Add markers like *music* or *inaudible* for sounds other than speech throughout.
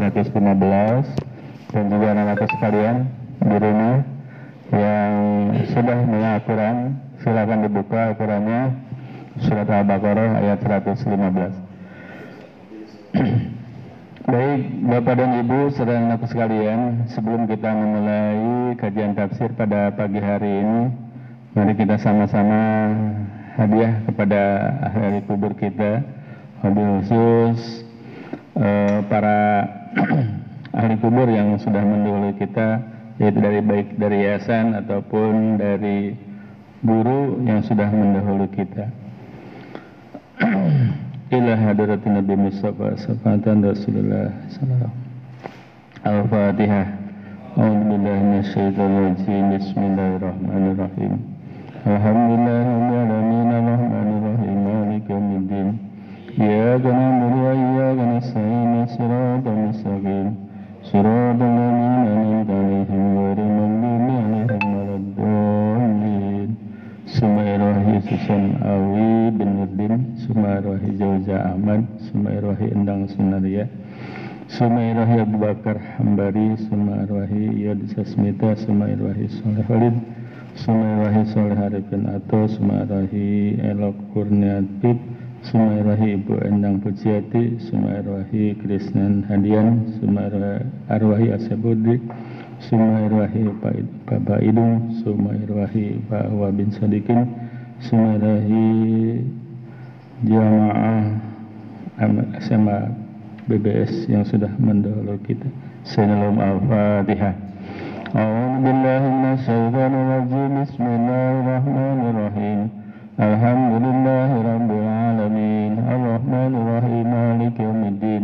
115 dan juga anak-anak sekalian di rumah yang sudah punya Al-Quran silakan dibuka Al-Qurannya surat Al-Baqarah ayat 115 *clears throat* Baik Bapak dan Ibu serta anak sekalian sebelum kita memulai kajian tafsir pada pagi hari ini mari kita sama-sama hadiah kepada ahli kubur kita wabil khusus uh, para *clears throat* ahli kubur yang sudah mendahului kita yaitu dari baik dari yayasan ataupun dari guru yang sudah mendahului kita. *clears throat* Ila hadirat Nabi Mustafa Safatan Rasulullah sallallahu Al-Fatihah. A'udzu billahi minasyaitonir rajim. Bismillahirrahmanirrahim. Alhamdulillahirabbil alamin arrahmanir rahim maliki yaumiddin. Iyyaka na'budu wa iyyaka nasta'in. Shiratal mustaqim. صراط الذين أنعمت عليهم غير المغضوب عليهم ولا الضالين Sumairohi Susan Awi bin Nurdin Sumairohi Jauza Ahmad Sumairohi Endang Sunaria Sumairohi Abu Bakar Hambari Sumairohi Yod Sasmita Sumairohi Soleh Walid Sumairohi Soleh Arifin Ato Sumairohi Elok Kurniatip Sumairahi Ibu Endang Pujiati, Sumairahi Krisnan Hadian, Sumairahi Asabudi, Sumairahi Bapak Idung, Sumairahi Pak Wabin Sadikin, Sumairahi Jamaah SMA BBS yang sudah mendahului kita. Salam Al-Fatihah. Rajim. Bismillahirrahmanirrahim. الحمد لله رب العالمين الرحمن الرحيم مالك يوم الدين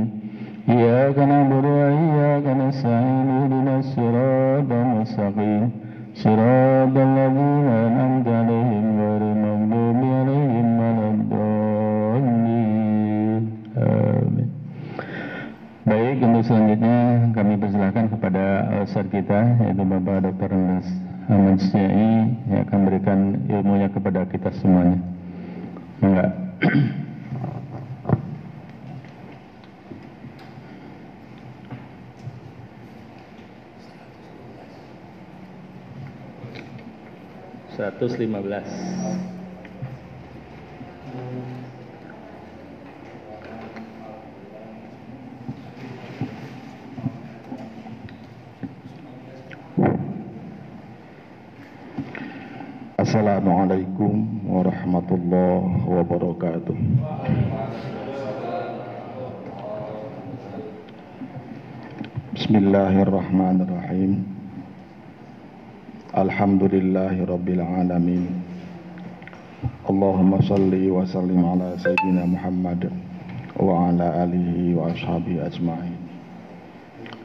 إياك نعبد وإياك نستعين اهدنا الصراط المستقيم صراط الذين أنعمت عليهم غير المغضوب عليهم ولا الضالين آمين Baik, untuk selanjutnya kami persilahkan kepada Ustaz kita, yaitu Bapak Dr. Nas Ahmad Syai yang akan memberikan ilmunya kepada kita semuanya. Enggak. Seratus lima belas. Assalamualaikum warahmatullahi wabarakatuh. Bismillahirrahmanirrahim. Alhamdulillahi alamin. Allahumma salli wa sallim ala sayyidina Muhammad wa ala alihi wa ashabihi ajma'in.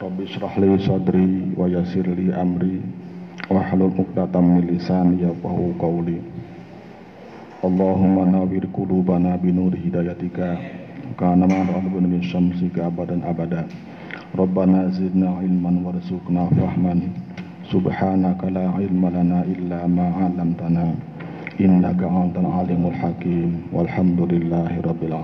Rabbi syrah li sadri wa yassir li amri wahlul uqdatam min lisani yafqahu qawli. Allahumma nawwir qulubana bi nur hidayatika. Kana ma rabbuna min syamsika abadan abada. Ilman warzuqna fahman. Subhanaka la ilma lana illa ma 'allamtana. Innaka antal alimul hakim. Walhamdulillahi rabbil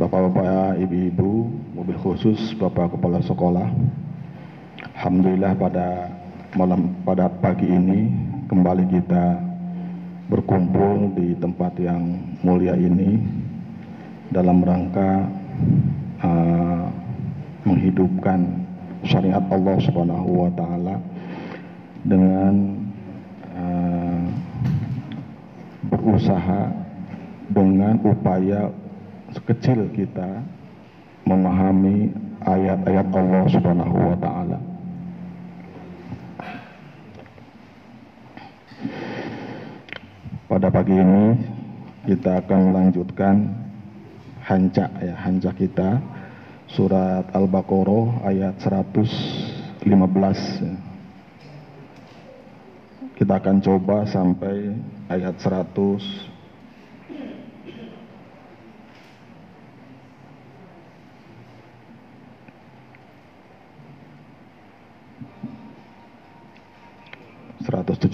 Bapak-bapak, ibu-ibu, mobil khusus Bapak Kepala Sekolah. Alhamdulillah pada malam pada pagi ini kembali kita berkumpul di tempat yang mulia ini dalam rangka uh, menghidupkan syariat Allah Subhanahu wa taala dengan uh, berusaha dengan upaya sekecil kita memahami ayat-ayat Allah Subhanahu wa taala. Pada pagi ini kita akan melanjutkan hancak ya hancak kita surat Al-Baqarah ayat 115 ya. Kita akan coba sampai ayat 100 117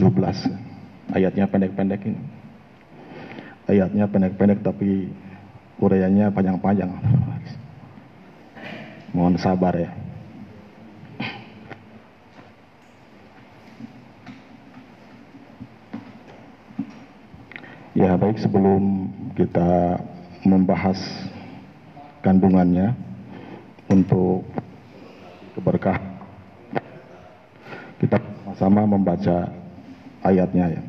ayatnya pendek-pendek ini ayatnya pendek-pendek tapi uraiannya panjang-panjang. Mohon sabar ya. Ya baik sebelum kita membahas kandungannya untuk keberkah sama-sama membaca ayatnya ya.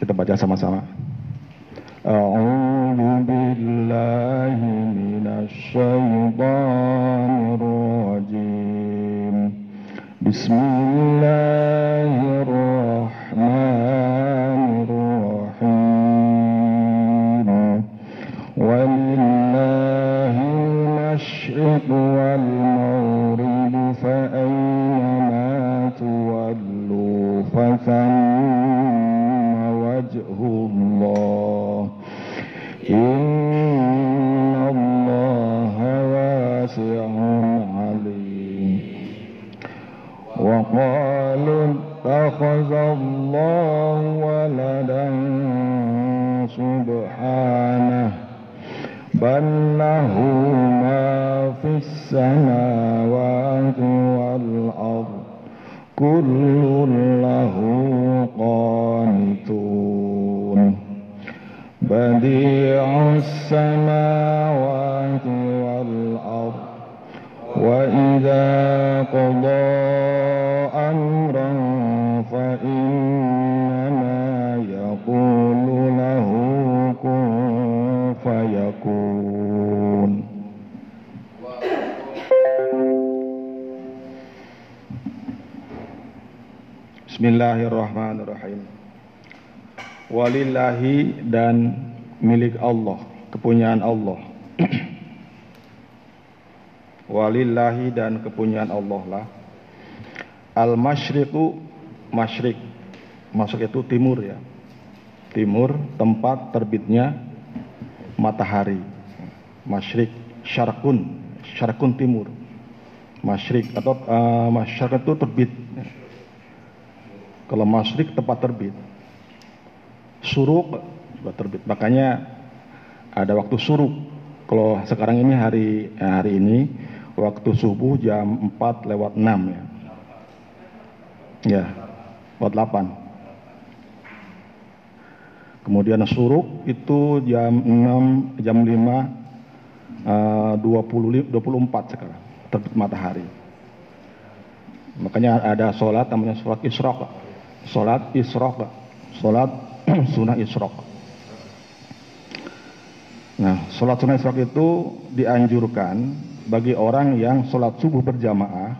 Kita baca sama-sama. Bismillahirrahmanirrahim. Maghrib فأينما تولوا فثم وجه الله. إن الله واسع عليم. وقالوا اتخذ الله ولدا سبحانه بل له السماوات والأرض كل له قانتون. بديع السماوات والأرض وإذا Bismillahirrahmanirrahim. Walillahi dan milik Allah Kepunyaan Allah. *clears throat* Walillahi dan kepunyaan Allah lah. Al-Masyriku Masyrik Masyrik itu timur ya. Timur tempat terbitnya matahari. Masyrik Syarkun Syarkun timur. Masyrik atau uh, masyarakat itu terbit kalau masyrik tempat terbit. Suruk juga terbit. Makanya ada waktu suruk. Kalau sekarang ini hari eh, hari ini waktu subuh jam 4 lewat 6 ya. Ya, lewat 8. Kemudian suruk itu jam 6 jam 5 uh, 20 24 sekarang terbit matahari. Makanya ada sholat namanya sholat isyraq sholat isrok sholat *clears throat* sunnah isrok nah sholat sunnah isrok itu dianjurkan bagi orang yang sholat subuh berjamaah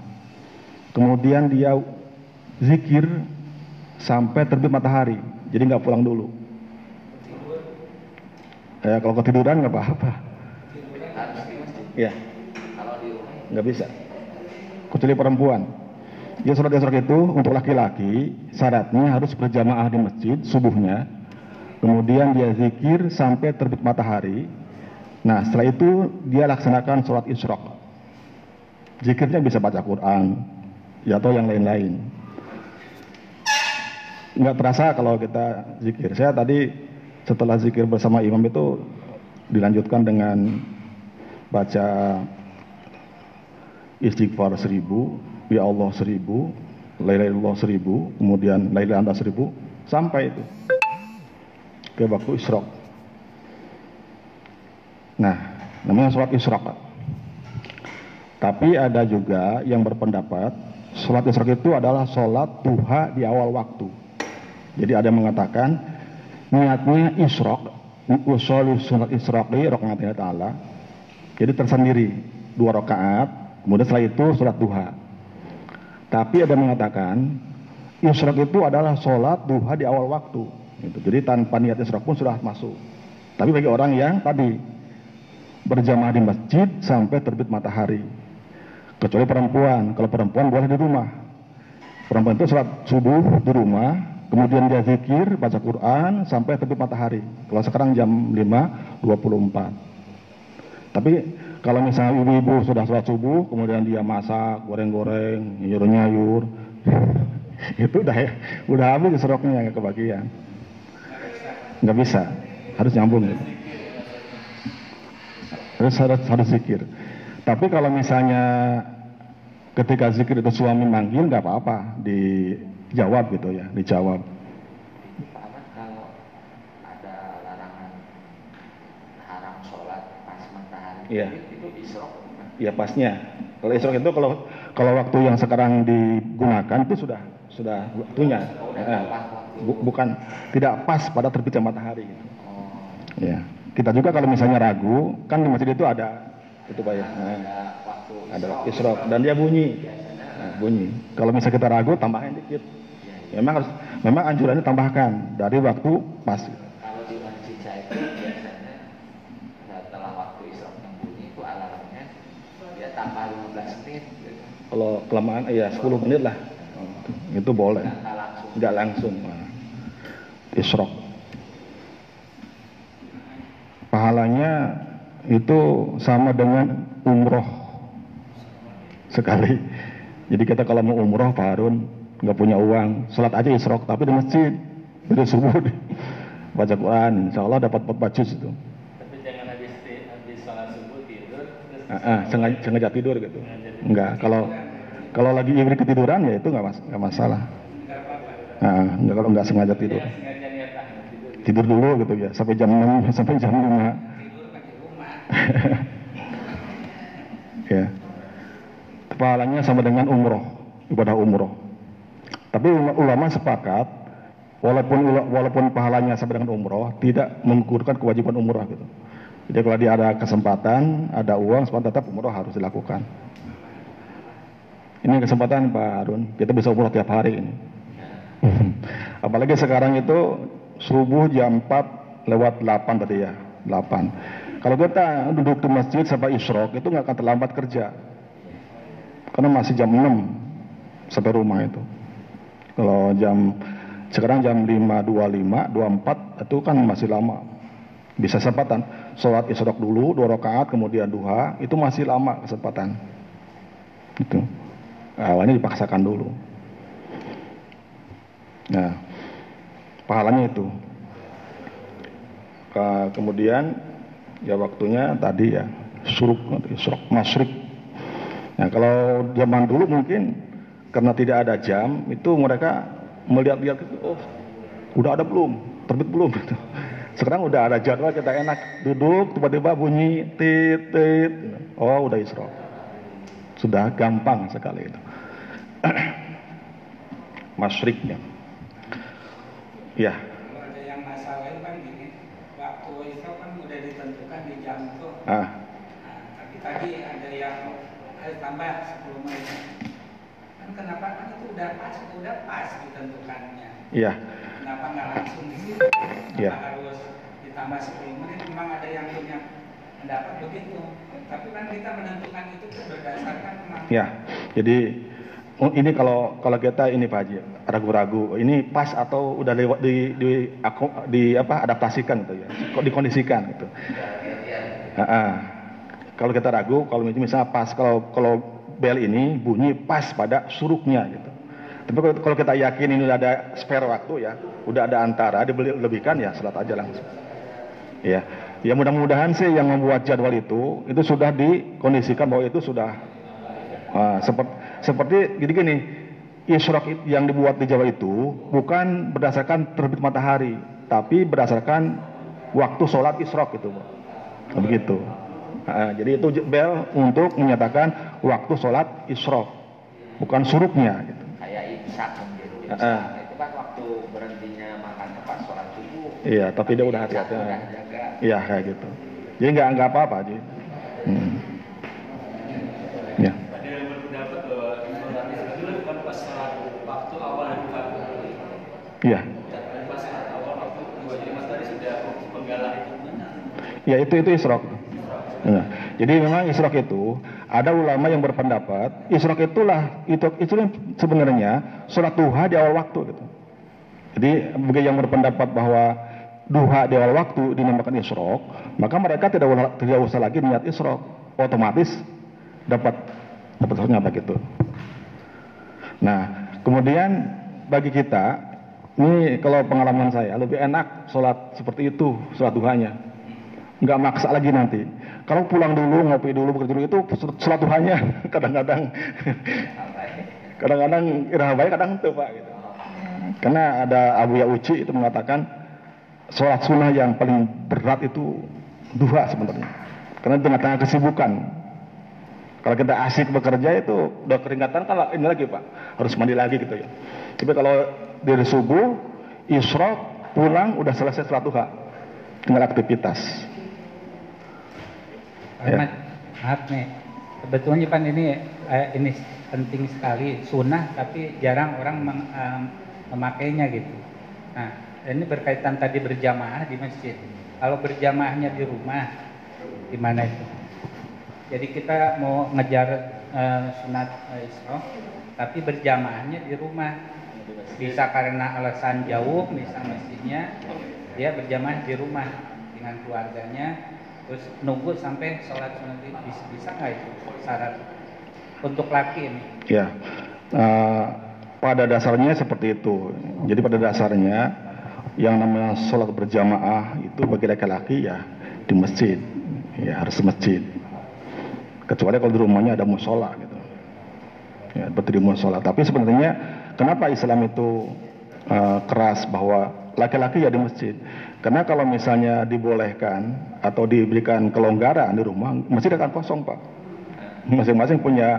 kemudian dia zikir sampai terbit matahari jadi nggak pulang dulu. Ya kalau ketiduran nggak apa-apa. Ya. Nggak bisa. Kecuali perempuan Ya sholat isyraq itu untuk laki-laki syaratnya harus berjamaah di masjid subuhnya. Kemudian dia zikir sampai terbit matahari. Nah setelah itu dia laksanakan sholat isyraq. Zikirnya bisa baca Quran ya atau yang lain-lain. Nggak terasa kalau kita zikir. Saya tadi setelah zikir bersama imam itu dilanjutkan dengan baca istighfar seribu ya Allah seribu, la ilaha seribu, kemudian la ilaha seribu, sampai itu ke waktu isyraq. Nah, namanya sholat isyraq. Tapi ada juga yang berpendapat sholat isyraq itu adalah sholat duha di awal waktu. Jadi ada yang mengatakan niatnya isyraq, usul sholat isyraqi rakaat ta'ala. Jadi tersendiri dua rakaat, kemudian setelah itu sholat duha. Tapi ada mengatakan isyraq itu adalah sholat duha di awal waktu. Gitu. Jadi tanpa niat isyraq pun sudah masuk. Tapi bagi orang yang tadi berjamaah di masjid sampai terbit matahari. Kecuali perempuan. Kalau perempuan boleh di rumah. Perempuan itu sholat subuh di rumah, kemudian dia zikir, baca Quran sampai terbit matahari. Kalau sekarang jam 5.24. Tapi kalau misalnya ibu-ibu sudah sholat subuh, kemudian dia masak, goreng-goreng, nyur-nyayur, *laughs* itu udah udah habis isroknya nggak kebagian. Nggak bisa harus nyambung gitu. harus harus harus zikir. Tapi kalau misalnya ketika zikir itu suami manggil nggak apa-apa dijawab gitu ya dijawab Apa kalau ada larangan haram sholat pas matahari Iya. itu isrok. Bukan? ya pasnya. Kalau isrok itu kalau kalau waktu yang sekarang digunakan itu sudah sudah waktunya. Oh, Eh, bukan tidak pas pada terbitnya matahari gitu. Oh, ya kita juga kalau misalnya ragu kan di masjid itu ada itu pak ya. Nah, ada waktu ada isrok. isrok. Dan dia bunyi. Nah, bunyi. Kalau misalnya kita ragu tambahin dikit. Ya, ya. memang harus memang anjurannya tambahkan dari waktu pas Kalau di masjid saya itu biasanya setelah waktu isrok yang bunyi itu alarmnya dia tambah 15 menit gitu. Kalau kelamaan ya 10 menit lah. Itu boleh. Nggak langsung. isrok. Pahalanya itu sama dengan umroh. Sekali. Jadi kita kalau mau umroh Pak Harun nggak punya uang. Sholat aja isrok tapi di masjid. Dari subuh baca Quran. Insya Allah dapat 4 bacus itu Tapi jangan habis ti- habis sholat subuh ah, sengaja, sengaja tidur gitu enggak kalau kalau lagi ibri ketiduran ya itu nggak mas, nggak masalah nggak apa-apa. Ah, enggak kalau nggak sengaja tidur tidur. dulu gitu ya sampai jam 6 *laughs* sampai jam 5 Tidur pakai rumah. *laughs* ya pahalanya sama dengan umroh ibadah umroh tapi ul- ulama sepakat walaupun walaupun pahalanya sama dengan umroh tidak mengukurkan kewajiban umroh gitu jadi kalau dia ada kesempatan ada uang sempat tetap umroh harus dilakukan. Ini kesempatan Pak Harun. Kita bisa umroh tiap hari ini. *laughs* Apalagi sekarang itu subuh jam 4 lewat 8 tadi ya 8 kalau kita duduk di masjid sampai isyrok itu nggak akan terlambat kerja. Karena masih jam 6 sampai rumah itu. Kalau jam sekarang jam 5.25 24 itu kan masih lama. Bisa kesempatan sholat isyrok dulu dua rakaat kemudian duha itu masih lama kesempatan. Itu awalnya dipaksakan dulu. Nah pahalanya itu. Ke- kemudian ya waktunya tadi ya suruk suruk masrik nah kalau zaman dulu mungkin karena tidak ada jam itu mereka melihat-lihat oh udah ada belum? Terbit belum? Gitu sekarang udah ada jadwal kita enak duduk tiba-tiba bunyi tit tit oh udah isra sudah gampang sekali itu *clears throat* masriknya ya ada yang masalah kan gini, waktu itu kan udah ditentukan di jam itu. ah Nah, tapi tadi ada yang harus tambah 10 menit. Kan kenapa kan itu udah pas, udah pas ditentukannya. iya Kenapa nggak langsung di situ? Iya. 10 menit? Memang ada yang punya pendapat begitu. Tapi kan kita menentukan itu berdasarkan Ya, jadi oh, ini kalau kalau kita ini Pak Haji ragu-ragu, ini pas atau udah lewat di di, aku, di apa adaptasikan gitu ya, kok dikondisikan gitu. Ah, ah. Kalau kita ragu, kalau misalnya pas, kalau kalau bel ini bunyi pas pada suruknya gitu. Tapi kalau, kita yakin ini udah ada spare waktu ya, udah ada antara, dibeli lebihkan ya, salat aja langsung. Ya, ya mudah-mudahan sih yang membuat jadwal itu itu sudah dikondisikan bahwa itu sudah ah, seperti seperti gini gini. Isyrok it- yang dibuat di Jawa itu bukan berdasarkan terbit matahari, tapi berdasarkan waktu sholat isyrok itu. Nah, begitu. Ah, jadi itu bel untuk menyatakan waktu sholat isyrok, bukan suruknya. Gitu. Kayak imsak Imsak ah. itu kan waktu berhentinya makan pas sholat subuh. Iya, tapi dia udah hati-hati. Iya kayak gitu. Jadi nggak nggak apa-apa, Ji. Hmm. Ya. Iya. Ya itu itu isrok. Nah, jadi memang isrok itu ada ulama yang berpendapat isrok itulah itu itu sebenarnya sholat duha di awal waktu gitu. Jadi bagi yang berpendapat bahwa duha di awal waktu dinamakan isrok, maka mereka tidak ula- tidak usah lagi niat isrok, otomatis dapat dapat sholatnya begitu. Nah, kemudian bagi kita, ini kalau pengalaman saya lebih enak sholat seperti itu, sholat duhanya. Nggak maksa lagi nanti. Kalau pulang dulu, ngopi dulu, bekerja dulu itu sholat duhanya *laughs* kadang-kadang. kadang-kadang baik, kadang itu Pak. Gitu. Karena ada Abu Yauci itu mengatakan sholat sunnah yang paling berat itu duha sebenarnya. Karena di tengah-tengah kesibukan. Kalau kita asik bekerja itu udah keringatan kalau ini lagi Pak, harus mandi lagi gitu ya. Tapi kalau dari subuh, isyraq, pulang udah selesai sholat duha. Tinggal aktivitas. Ya. Maaf nih, sebetulnya ini eh, ini penting sekali sunnah tapi jarang orang meng, um, memakainya gitu. Nah, ini berkaitan tadi berjamaah di masjid. Kalau berjamaahnya di rumah, gimana itu? Jadi kita mau ngejar uh, sunat uh, isra, tapi berjamaahnya di rumah. Bisa karena alasan jauh, bisa masjidnya, dia berjamaah di rumah dengan keluarganya, terus nunggu sampai sholat sunat bisa bisa nggak itu syarat untuk laki ini? Ya, uh, pada dasarnya seperti itu. Jadi pada dasarnya yang namanya sholat berjamaah itu bagi laki-laki ya di masjid, ya harus masjid. Kecuali kalau di rumahnya ada musola gitu. Ya di musola. Tapi sebenarnya kenapa Islam itu uh, keras bahwa laki-laki ya di masjid? Karena kalau misalnya dibolehkan atau diberikan kelonggaran di rumah masjid akan kosong pak. Masing-masing punya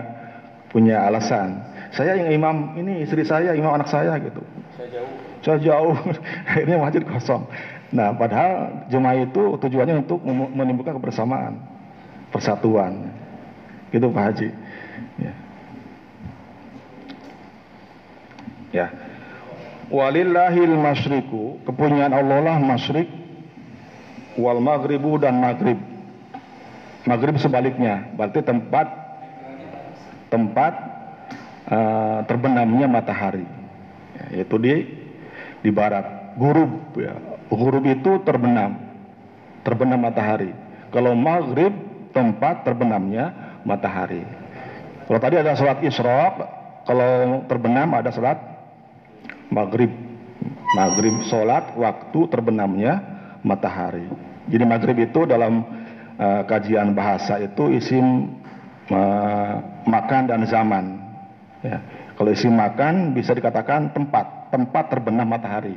punya alasan saya yang imam ini istri saya imam anak saya gitu saya jauh saya jauh *laughs* ini masjid kosong nah padahal jemaah itu tujuannya untuk menimbulkan kebersamaan persatuan Gitu Pak Haji. Ya. ya. Walillahil masyriku, kepunyaan Allah lah masyrik wal maghribu dan maghrib. Maghrib sebaliknya, berarti tempat tempat uh, terbenamnya matahari. Ya, yaitu di di barat. Gurub ya. Gurub itu terbenam. Terbenam matahari. Kalau maghrib tempat terbenamnya matahari. Kalau tadi ada sholat isyraq, kalau terbenam ada sholat maghrib. Maghrib sholat waktu terbenamnya matahari. Jadi maghrib itu dalam uh, kajian bahasa itu isim uh, makan dan zaman. Ya. Kalau isim makan bisa dikatakan tempat, tempat terbenam matahari.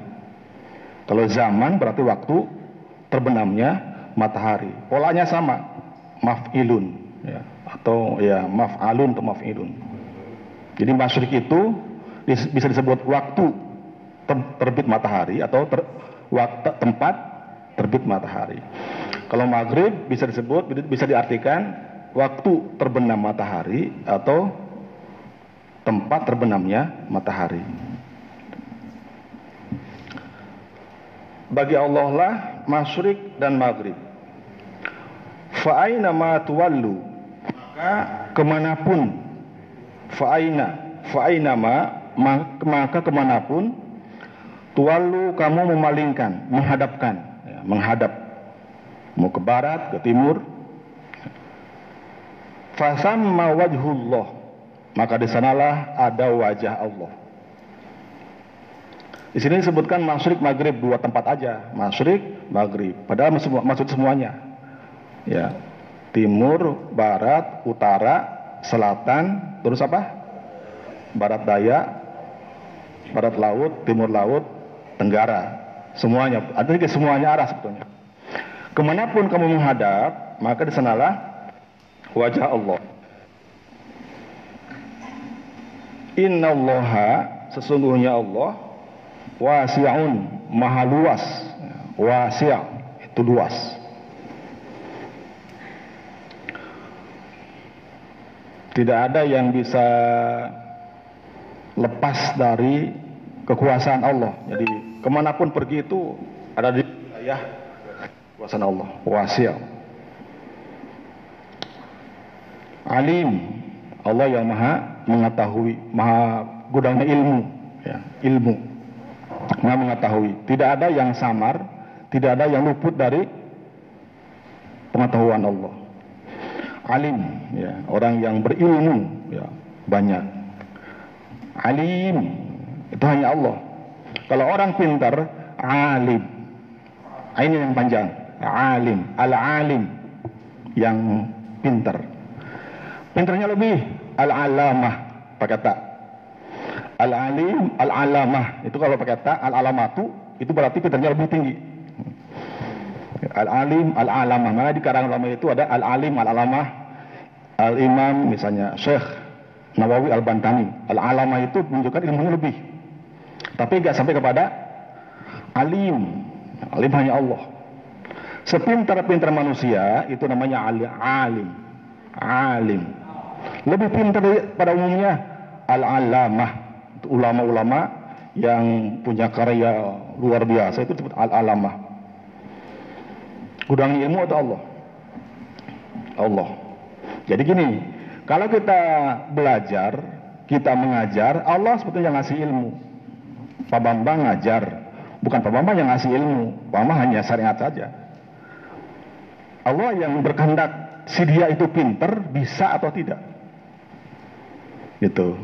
Kalau zaman berarti waktu terbenamnya matahari. Polanya sama, maf'ilun. Ya atau ya maf'alun atau maf'ilun. Jadi masyrik itu bisa disebut waktu terbit matahari atau ter, waktu tempat terbit matahari. Kalau maghrib bisa disebut bisa diartikan waktu terbenam matahari atau tempat terbenamnya matahari. Bagi Allah lah masyrik dan maghrib. Fa'aina ma tuwallu? Maka ke mana pun. Fa'aina fa'aina ma maka ke mana pun tualu kamu memalingkan menghadapkan. Ya, menghadap. Mau ke barat ke timur. Fasamma wajhullah maka di sanalah ada wajah Allah di sini disebutkan masyrik maghrib dua tempat aja masyrik maghrib padahal maksud semuanya ya timur, barat, utara, selatan, terus apa? Barat daya, barat laut, timur laut, tenggara, semuanya. Artinya semuanya arah sebetulnya. Ke mana pun kamu menghadap, maka di sanalah wajah Allah. Inna Allaha sesungguhnya Allah wasi'un maha luas wasi' itu luas Tidak ada yang bisa lepas dari kekuasaan Allah. Jadi ke mana pun pergi itu ada di wilayah kekuasaan Allah. Wasil. Alim. Allah yang maha mengetahui, maha gudangnya ilmu. Ya, ilmu. Maha mengetahui. Tidak ada yang samar, tidak ada yang luput dari pengetahuan Allah alim ya orang yang berilmu ya banyak alim Itu hanya Allah. Kalau orang pintar, alim. Ah, Ini yang panjang. Alim, al-alim yang pintar. Pintarnya lebih al-alamah pakai tak. Al-alim, al-alamah. Itu kalau pakai tak, al-alamatu itu berarti pintarnya lebih tinggi. Al-alim, al-alamah. Mana di karangan ulama itu ada al-alim, al-alamah, al-imam misalnya Syekh Nawawi al-Bantani. Al-alamah itu menunjukkan ilmunya lebih. Tapi nggak sampai kepada alim. Alim hanya Allah. Sepintar-pintar manusia itu namanya ali- alim. Alim. Lebih pintar pada umumnya al-alamah. Ulama-ulama yang punya karya luar biasa itu disebut al-alamah. Gudangnya ilmu atau Allah? Allah. Jadi gini, kalau kita belajar, kita mengajar, Allah sebetulnya ngasih ilmu. Pak Bambang ngajar, bukan Pak Bambang yang ngasih ilmu, Pak Bambang hanya syariat saja. Allah yang berkehendak si dia itu pinter, bisa atau tidak. Gitu.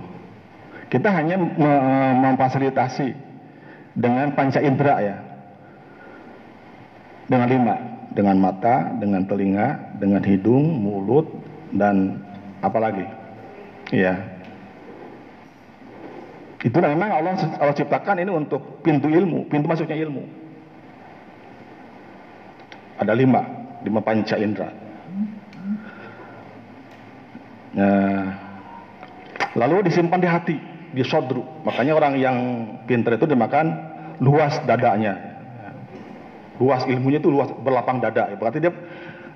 Kita hanya me- memfasilitasi dengan panca indera ya. Dengan lima, dengan mata, dengan telinga, dengan hidung, mulut, dan apa lagi? Iya. Itu memang Allah Allah ciptakan ini untuk pintu ilmu, pintu masuknya ilmu. Ada lima, lima panca indera. Nah, lalu disimpan di hati, di sodru. Makanya orang yang pintar itu dimakan luas dadanya. Luas ilmunya itu luas berlapang dada. Berarti dia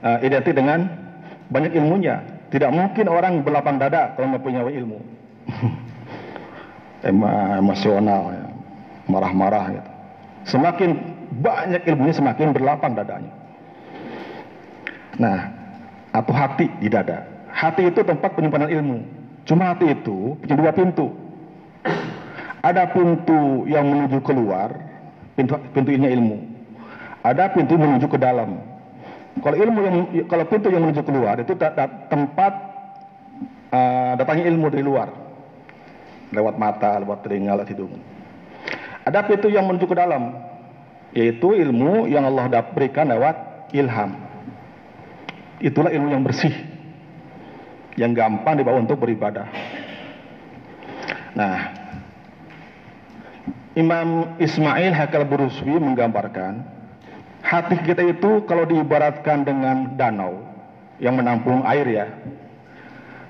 uh, identik dengan banyak ilmunya. Tidak mungkin orang berlapang dada kalau mempunyai ilmu. *laughs* Emosional, ya. marah-marah gitu. Semakin banyak ilmunya semakin berlapang dadanya. Nah, atau hati di dada. Hati itu tempat penyimpanan ilmu. Cuma hati itu punya dua pintu. Ada pintu yang menuju keluar, pintu pintu ini ilmu. Ada pintu menuju ke dalam. Kalau ilmu yang kalau pintu yang menuju keluar itu tempat uh, datangnya ilmu dari luar. Lewat mata, lewat telinga, lewat hidung. Ada pintu yang menuju ke dalam, yaitu ilmu yang Allah berikan lewat ilham. Itulah ilmu yang bersih, yang gampang dibawa untuk beribadah. Nah, Imam Ismail Hakal Buruswi menggambarkan hati kita itu kalau diibaratkan dengan danau yang menampung air ya.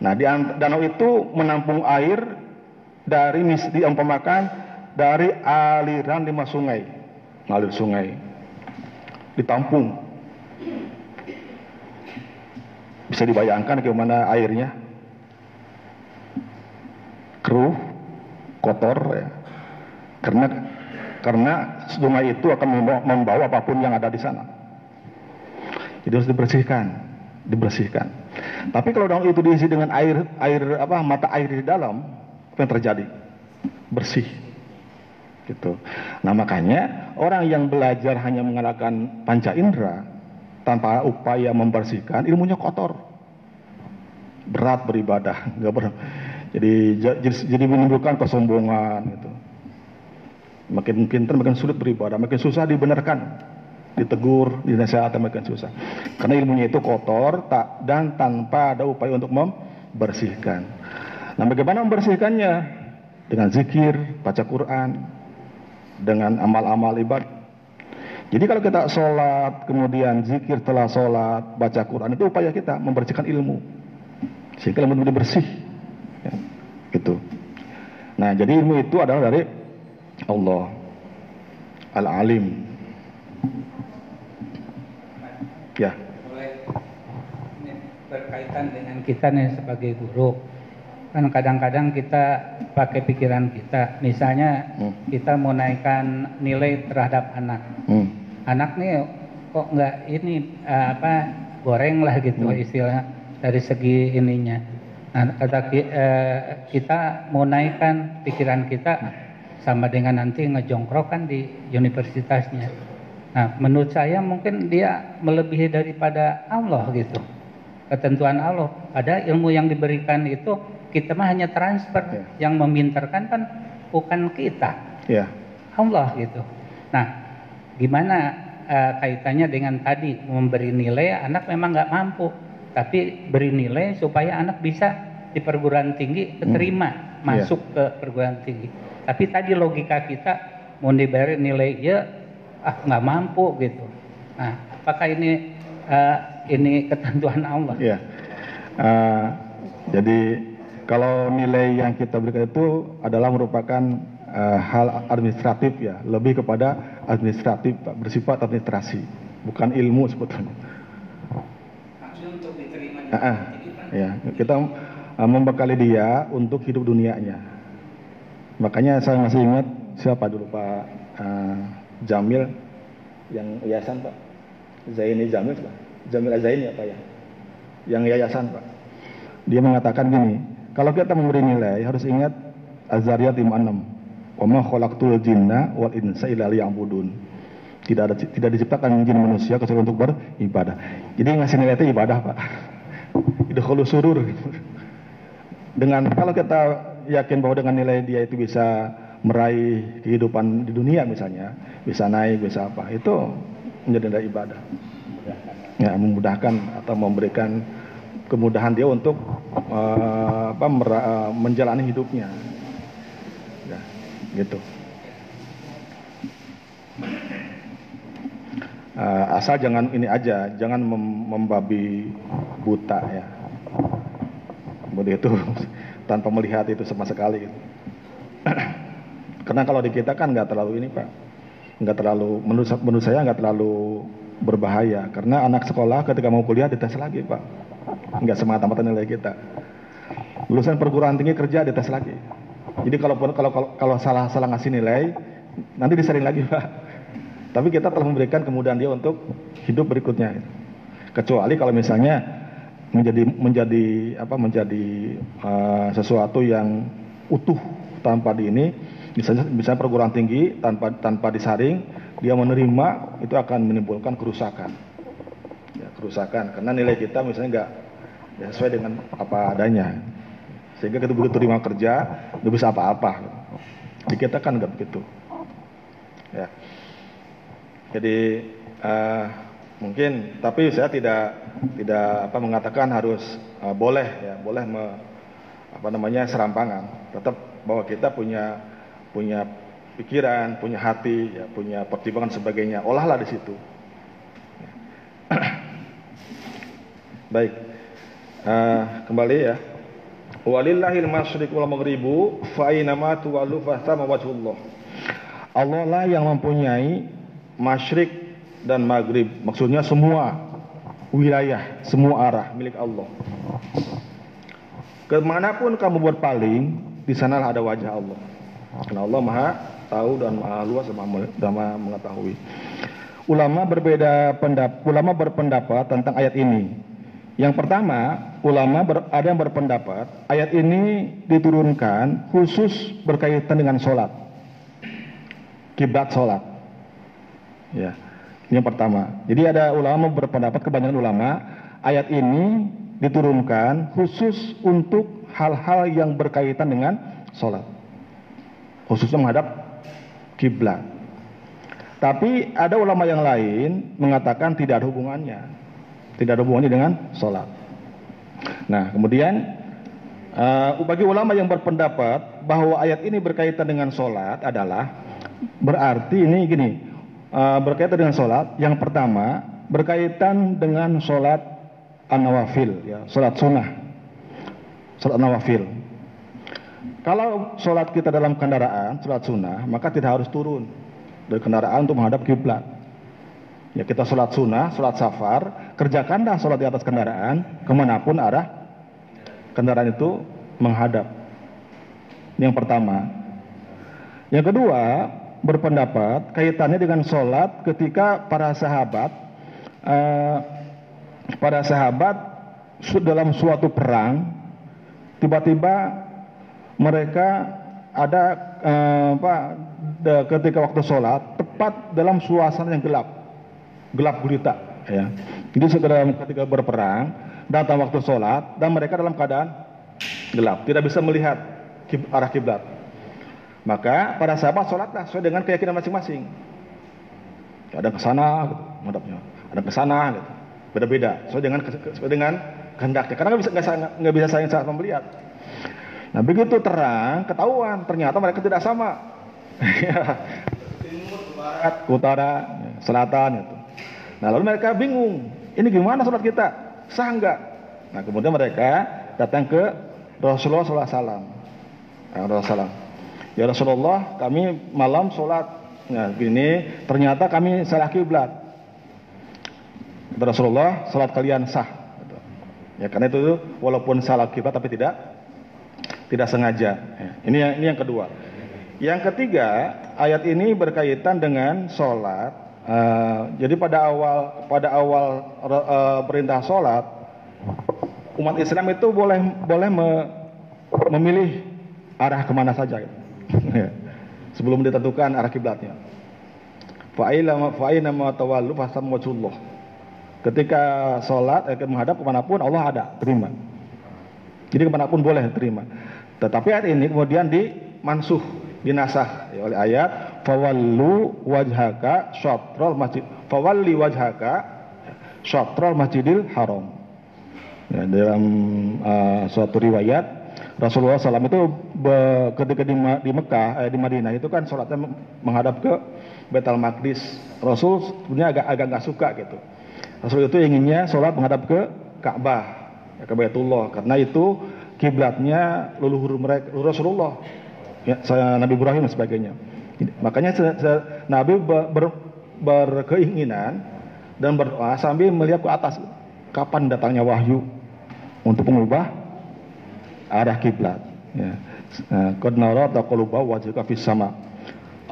Nah, di danau itu menampung air dari diumpamakan dari aliran lima sungai, ngalir sungai, ditampung. Bisa dibayangkan bagaimana airnya keruh, kotor ya. Karena karena sungai itu akan membawa, membawa apa pun yang ada di sana. Jadi harus dibersihkan, dibersihkan. Tapi kalau danau itu diisi dengan air air apa mata air di dalam, apa yang terjadi? Bersih. Gitu. Nah, makanya orang yang belajar hanya menggunakan panca indera tanpa upaya membersihkan, ilmunya kotor. Berat beribadah, *laughs* nggak ber jadi jadi, menimbulkan kesombongan gitu. Makin pintar makin sulit beribadah, makin susah dibenarkan. Ditegur, dinasihati makin susah. Karena ilmunya itu kotor tak dan tanpa ada upaya untuk membersihkan. Nah, bagaimana membersihkannya? Dengan zikir, baca Quran, dengan amal-amal ibadah. Jadi kalau kita sholat, kemudian zikir setelah sholat, baca Quran, itu upaya kita membersihkan ilmu. Sehingga ilmu menjadi bersih. Ya, gitu. Nah, jadi ilmu itu adalah dari Allah. Al-Alim. Ya. Boleh berkaitan dengan kita nih sebagai guru. Kan kadang-kadang kita pakai pikiran kita. Misalnya Hmm. kita mau naikkan nilai terhadap anak. Hmm. Anak nih kok nggak ini apa goreng lah gitu Hmm. istilah dari segi ininya. Nah, kata eh, kita mau naikkan pikiran kita sama dengan nanti ngejongkrok kan di universitasnya. Nah, menurut saya mungkin dia melebihi daripada Allah gitu. Ketentuan Allah. Ada ilmu yang diberikan itu kita mah hanya transfer. Ya. Yang memintarkan kan bukan kita. Ya. Allah gitu. Nah, gimana uh, kaitannya dengan tadi memberi nilai anak memang nggak mampu, tapi beri nilai supaya anak bisa di perguruan tinggi keterima Hmm. masuk ke perguruan tinggi. Tapi tadi logika kita mau diberi nilai ya ah nggak mampu gitu. Nah, apakah ini uh, ini ketentuan Allah? Ya. Uh, jadi kalau nilai yang kita berikan itu adalah merupakan uh, hal administratif ya, lebih kepada administratif Pak, bersifat administrasi, bukan ilmu sebetulnya. Untuk diterima Ah, ah. ya, kita uh, membekali dia untuk hidup dunianya. Makanya saya masih ingat siapa dulu Pak uh, Jamil yang yayasan Pak Zaini Jamil Pak Jamil Zaini apa ya yang yayasan Pak dia mengatakan gini kalau kita memberi nilai harus ingat Azariyat 56 wa ma khalaqtul jinna wal insa illa liya'budun tidak ada tidak diciptakan jin manusia kecuali untuk beribadah jadi ngasih nilai itu ibadah Pak *laughs* itu kalau surur dengan kalau kita yakin bahwa dengan nilai dia itu bisa meraih kehidupan di dunia misalnya, bisa naik, bisa apa, itu menjadi nilai ibadah. Ya, memudahkan atau memberikan kemudahan dia untuk uh, apa, uh, menjalani hidupnya. Gitu. Uh, asal jangan ini aja, jangan mem- membabi buta ya. Begitu *laughs* tanpa melihat itu sama sekali. *clears throat* Karena kalau di kita kan nggak terlalu ini pak, nggak terlalu menurut, menurut saya nggak terlalu berbahaya. Karena anak sekolah ketika mau kuliah dites lagi pak, nggak semata-mata nilai kita. Lulusan perguruan tinggi kerja dites lagi. Jadi kalau kalau kalau, kalau salah salah ngasih nilai, nanti disaring lagi *laughs* pak. Tapi kita telah memberikan kemudahan dia untuk hidup berikutnya. Kecuali kalau misalnya menjadi menjadi apa menjadi uh, sesuatu yang utuh tanpa di ini misalnya misalnya perguruan tinggi tanpa tanpa disaring dia menerima itu akan menimbulkan kerusakan ya, kerusakan karena nilai kita misalnya nggak ya, sesuai dengan apa adanya sehingga kita begitu terima kerja nggak bisa apa-apa. Di kita kan nggak begitu. Ya. Jadi uh, mungkin tapi saya tidak tidak apa mengatakan harus uh, boleh ya. Boleh me, apa namanya serampangan. Tetap bahwa kita punya punya pikiran punya hati ya punya pertimbangan sebagainya. Olahlah di situ. *clears throat* Baik. Uh, kembali ya walillahil masyriq wal maghribu fa aina ma tuwallu fa sama wajhullah Allah. Lah yang mempunyai masyrik dan maghrib. Maksudnya semua wilayah semua arah milik Allah. Ke mana pun kamu berpaling di sanalah ada wajah Allah. Karena Allah maha tahu dan maha luas dan maha mengetahui. Ulama berbeda pendapat ulama berpendapat tentang ayat ini. Yang pertama ulama ber, ada yang berpendapat ayat ini diturunkan khusus berkaitan dengan sholat kiblat sholat ya ini yang pertama. Jadi ada ulama berpendapat kebanyakan ulama ayat ini diturunkan khusus untuk hal-hal yang berkaitan dengan sholat. Khususnya menghadap kiblat. Tapi ada ulama yang lain mengatakan tidak ada hubungannya. Tidak ada hubungannya dengan sholat. Nah kemudian uh, bagi ulama yang berpendapat bahwa ayat ini berkaitan dengan sholat adalah berarti ini gini uh, berkaitan dengan sholat. Yang pertama berkaitan dengan sholat an-nawafil, ya, sholat sunnah, sholat nawafil. Kalau sholat kita dalam kendaraan, sholat sunnah, maka tidak harus turun dari kendaraan untuk menghadap kiblat. Ya kita sholat sunnah, sholat safar, kerjakanlah sholat di atas kendaraan, ke mana pun arah kendaraan itu menghadap. Yang pertama. Yang kedua, berpendapat kaitannya dengan sholat ketika para sahabat eh, para sahabat dalam suatu perang tiba-tiba mereka ada eh, apa, ketika waktu sholat tepat dalam suasana yang gelap gelap gulita ya jadi segera ketika berperang datang waktu sholat dan mereka dalam keadaan gelap tidak bisa melihat arah kiblat Maka para sahabat sholatlah sesuai dengan keyakinan masing-masing. Ada ke sana gitu. Ada ke sana gitu. Beda-beda sesuai dengan sesuai dengan kehendaknya. Karena nggak bisa nggak bisa saling saat melihat. Nah begitu terang ketahuan ternyata mereka tidak sama. *laughs* Timur, barat, utara, selatan itu. Nah lalu mereka bingung. Ini gimana sholat kita? Sah enggak? Nah kemudian mereka datang ke Rasulullah SAW. Nah, Rasulullah Ya Rasulullah, kami malam sholat. Nah, gini, ternyata kami salah kiblat. Rasulullah, sholat kalian sah. Ya, karena itu walaupun salah kiblat tapi tidak tidak sengaja. Ya, ini yang ini yang kedua. Yang ketiga, ayat ini berkaitan dengan sholat. Uh, jadi pada awal pada awal uh, perintah sholat, umat Islam itu boleh boleh me, memilih arah ke mana saja. Gitu. *laughs* Sebelum ditentukan arah kiblatnya. Ketika sholat eh, menghadap ke mana pun Allah ada, terima. Jadi ke mana pun boleh terima. Tetapi ayat ini kemudian dimansuh, dinasah oleh ayat fawallu wajhaka syatrul masjid fawalli wajhaka syatrul masjidil haram. Ya, dalam uh, suatu riwayat Rasulullah SAW itu ketika di, di Mekah, eh, di Madinah itu kan sholatnya menghadap ke Betal Maqdis. Rasul sebenarnya agak agak nggak suka gitu. Rasul itu inginnya sholat menghadap ke Ka'bah, ya, ke Baitullah, karena itu kiblatnya leluhur mereka Rasulullah, ya, saya Nabi Ibrahim dan sebagainya. Makanya Nabi ber, ber, berkeinginan dan berdoa sambil melihat ke atas kapan datangnya wahyu untuk mengubah arah kiblat. Ya. Fis sama.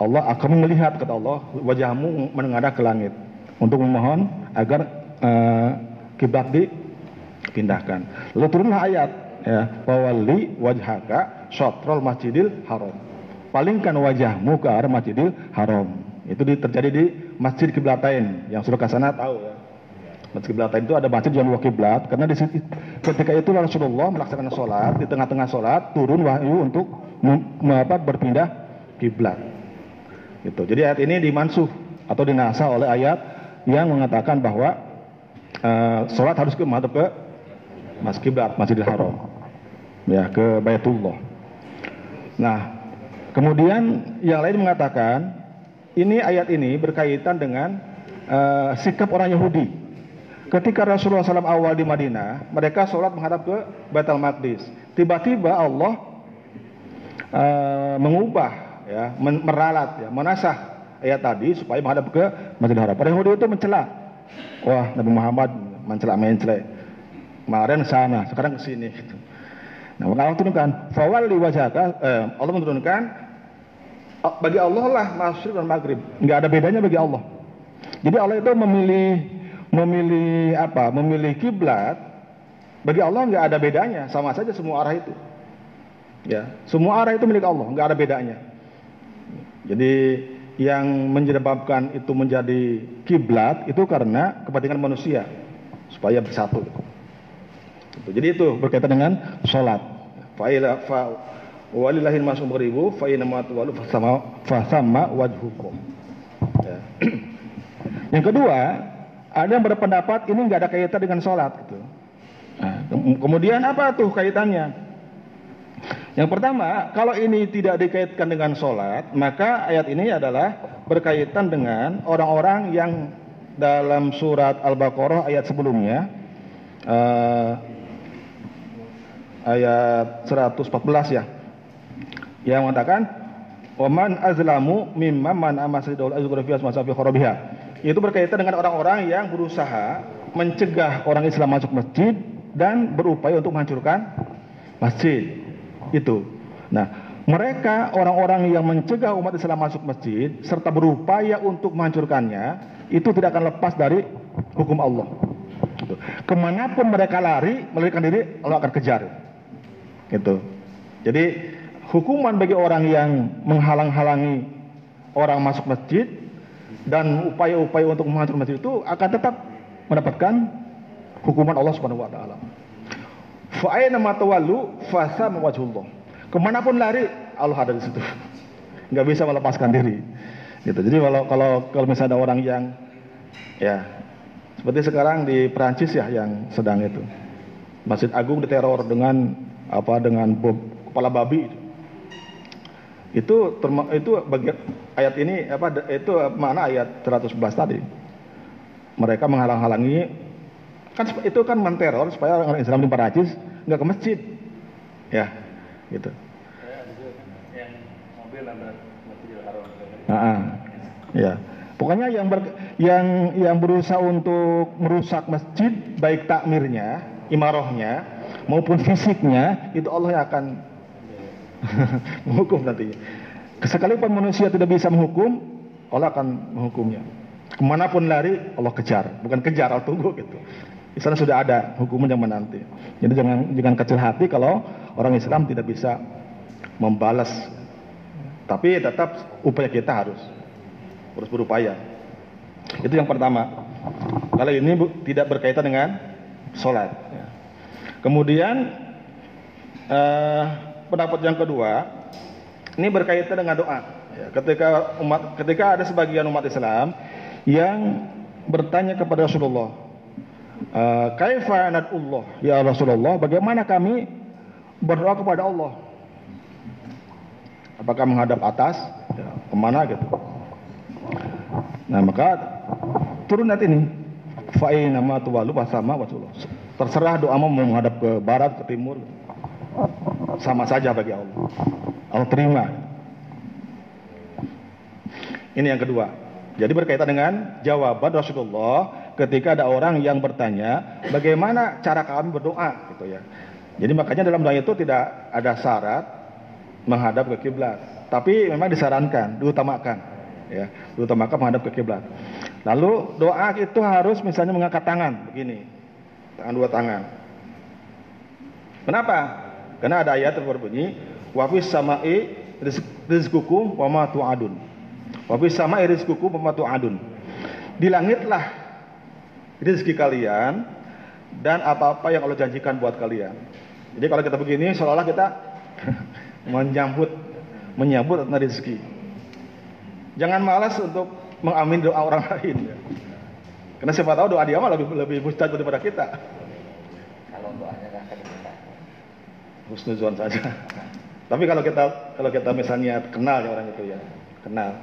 Allah akan melihat kata Allah wajahmu menengadah ke langit untuk memohon agar uh, kiblat dipindahkan. Lalu turunlah ayat ya, wajhaka syatrul masjidil haram. Palingkan wajahmu ke arah masjidil haram. Itu terjadi di Masjid Kiblatain yang sudah kasana tahu ya. Masjid kiblat itu ada masjid yang dua kiblat karena di situ ketika itu Rasulullah melaksanakan sholat di tengah-tengah sholat turun wahyu untuk apa, berpindah kiblat. Gitu. Jadi ayat ini dimansuh atau dinasa oleh ayat yang mengatakan bahwa uh, sholat harus ke madhab ke mas kiblat Masjidil Haram, ya ke Baitullah. Nah, kemudian yang lain mengatakan ini ayat ini berkaitan dengan uh, sikap orang Yahudi Ketika Rasulullah SAW awal di Madinah, mereka sholat menghadap ke Baitul Maqdis. Tiba-tiba Allah uh, mengubah, ya, meralat, ya, menasah ayat tadi supaya menghadap ke Masjidil Haram. Para Yahudi itu mencela. Wah, Nabi Muhammad mencela mencela. Kemarin sana, sekarang ke sini. Gitu. Nah, Allah turunkan, fawali wajhaka, eh, Allah menurunkan bagi Allah lah Masjid dan Maghrib. Enggak ada bedanya bagi Allah. Jadi Allah itu memilih memilih apa? Memilih kiblat bagi Allah nggak ada bedanya, sama saja semua arah itu. Ya, semua arah itu milik Allah, nggak ada bedanya. Jadi yang menyebabkan itu menjadi kiblat itu karena kepentingan manusia supaya bersatu. Jadi itu berkaitan dengan sholat. Walillahil masum beribu fa'ina walu fasama fasama wajhukum. Ya. *clears throat* Yang kedua, ada yang berpendapat ini nggak ada kaitan dengan sholat. Gitu. Nah, kemudian apa tuh kaitannya? Yang pertama, kalau ini tidak dikaitkan dengan sholat, maka ayat ini adalah berkaitan dengan orang-orang yang dalam surat Al-Baqarah ayat sebelumnya, uh, ayat 114 ya, yang mengatakan, "Waman azlamu mimma man amasidul azgrafias masafi kharabiha." Itu berkaitan dengan orang-orang yang berusaha mencegah orang Islam masuk masjid dan berupaya untuk menghancurkan masjid. Itu. Nah, mereka orang-orang yang mencegah umat Islam masuk masjid serta berupaya untuk menghancurkannya itu tidak akan lepas dari hukum Allah. Gitu. Ke mana pun mereka lari, melarikan diri, Allah akan kejar. Gitu. Jadi hukuman bagi orang yang menghalang-halangi orang masuk masjid dan upaya-upaya untuk menghancurkan masjid itu akan tetap mendapatkan hukuman Allah Subhanahu wa taala. Fa aina ma tawallu fa wajhullah. Ke mana pun lari Allah ada di situ. *laughs* nggak bisa melepaskan diri. Gitu. Jadi kalau kalau kalau misalnya ada orang yang ya seperti sekarang di Perancis ya yang sedang itu Masjid Agung diteror dengan apa dengan bom kepala babi itu terma, itu bagian ayat ini apa itu mana ayat 111 tadi. Mereka menghalang-halangi kan itu kan menteror supaya orang Islam di Perancis nggak ke masjid. Ya gitu. Yang mobil ya. Pokoknya yang ber, yang yang berusaha untuk merusak masjid baik takmirnya imarohnya maupun fisiknya itu Allah yang akan *laughs* menghukum nantinya. Sekalipun manusia tidak bisa menghukum, Allah akan menghukumnya. Ke mana pun lari, Allah kejar. Bukan kejar, Allah tunggu gitu. Di sana sudah ada hukuman yang menanti. Jadi jangan jangan kecil hati kalau orang Islam tidak bisa membalas. Tapi tetap upaya kita harus harus berupaya. Itu yang pertama. Kalau ini bu, tidak berkaitan dengan sholat. Kemudian eh, pendapat yang kedua ini berkaitan dengan doa. Ya, ketika umat, ketika ada sebagian umat Islam yang bertanya kepada Rasulullah, eh, "Kaifa nadullah ya Rasulullah? Bagaimana kami berdoa kepada Allah? Apakah menghadap atas? Ya, ke mana gitu? Nah maka turun nanti ini, fa'in nama tuwalu sama. Terserah doa mau menghadap ke barat, ke timur, sama saja bagi Allah. Allah terima. Ini yang kedua. Jadi berkaitan dengan jawaban Rasulullah ketika ada orang yang bertanya bagaimana cara kami berdoa gitu ya. Jadi makanya dalam doa itu tidak ada syarat menghadap ke kiblat, tapi memang disarankan, diutamakan ya, diutamakan menghadap ke kiblat. Lalu doa itu harus misalnya mengangkat tangan begini. Tangan dua tangan. Kenapa? Karena ada ayat yang berbunyi wafis sama'i rizqukum wa ma tu'adun. Wafis sama'i rizqukum wa ma tu'adun. Di langitlah rezeki kalian dan apa-apa yang Allah janjikan buat kalian. Jadi kalau kita begini seolah-olah kita *laughs* menyambut menyambut rezeki. Jangan malas untuk mengamin doa orang lain. Karena siapa tahu doa dia mah lebih lebih mustajab daripada kita. Kalau doanya. Husnuzon saja. Tapi kalau kita kalau kita misalnya kenal ya orang itu ya, kenal.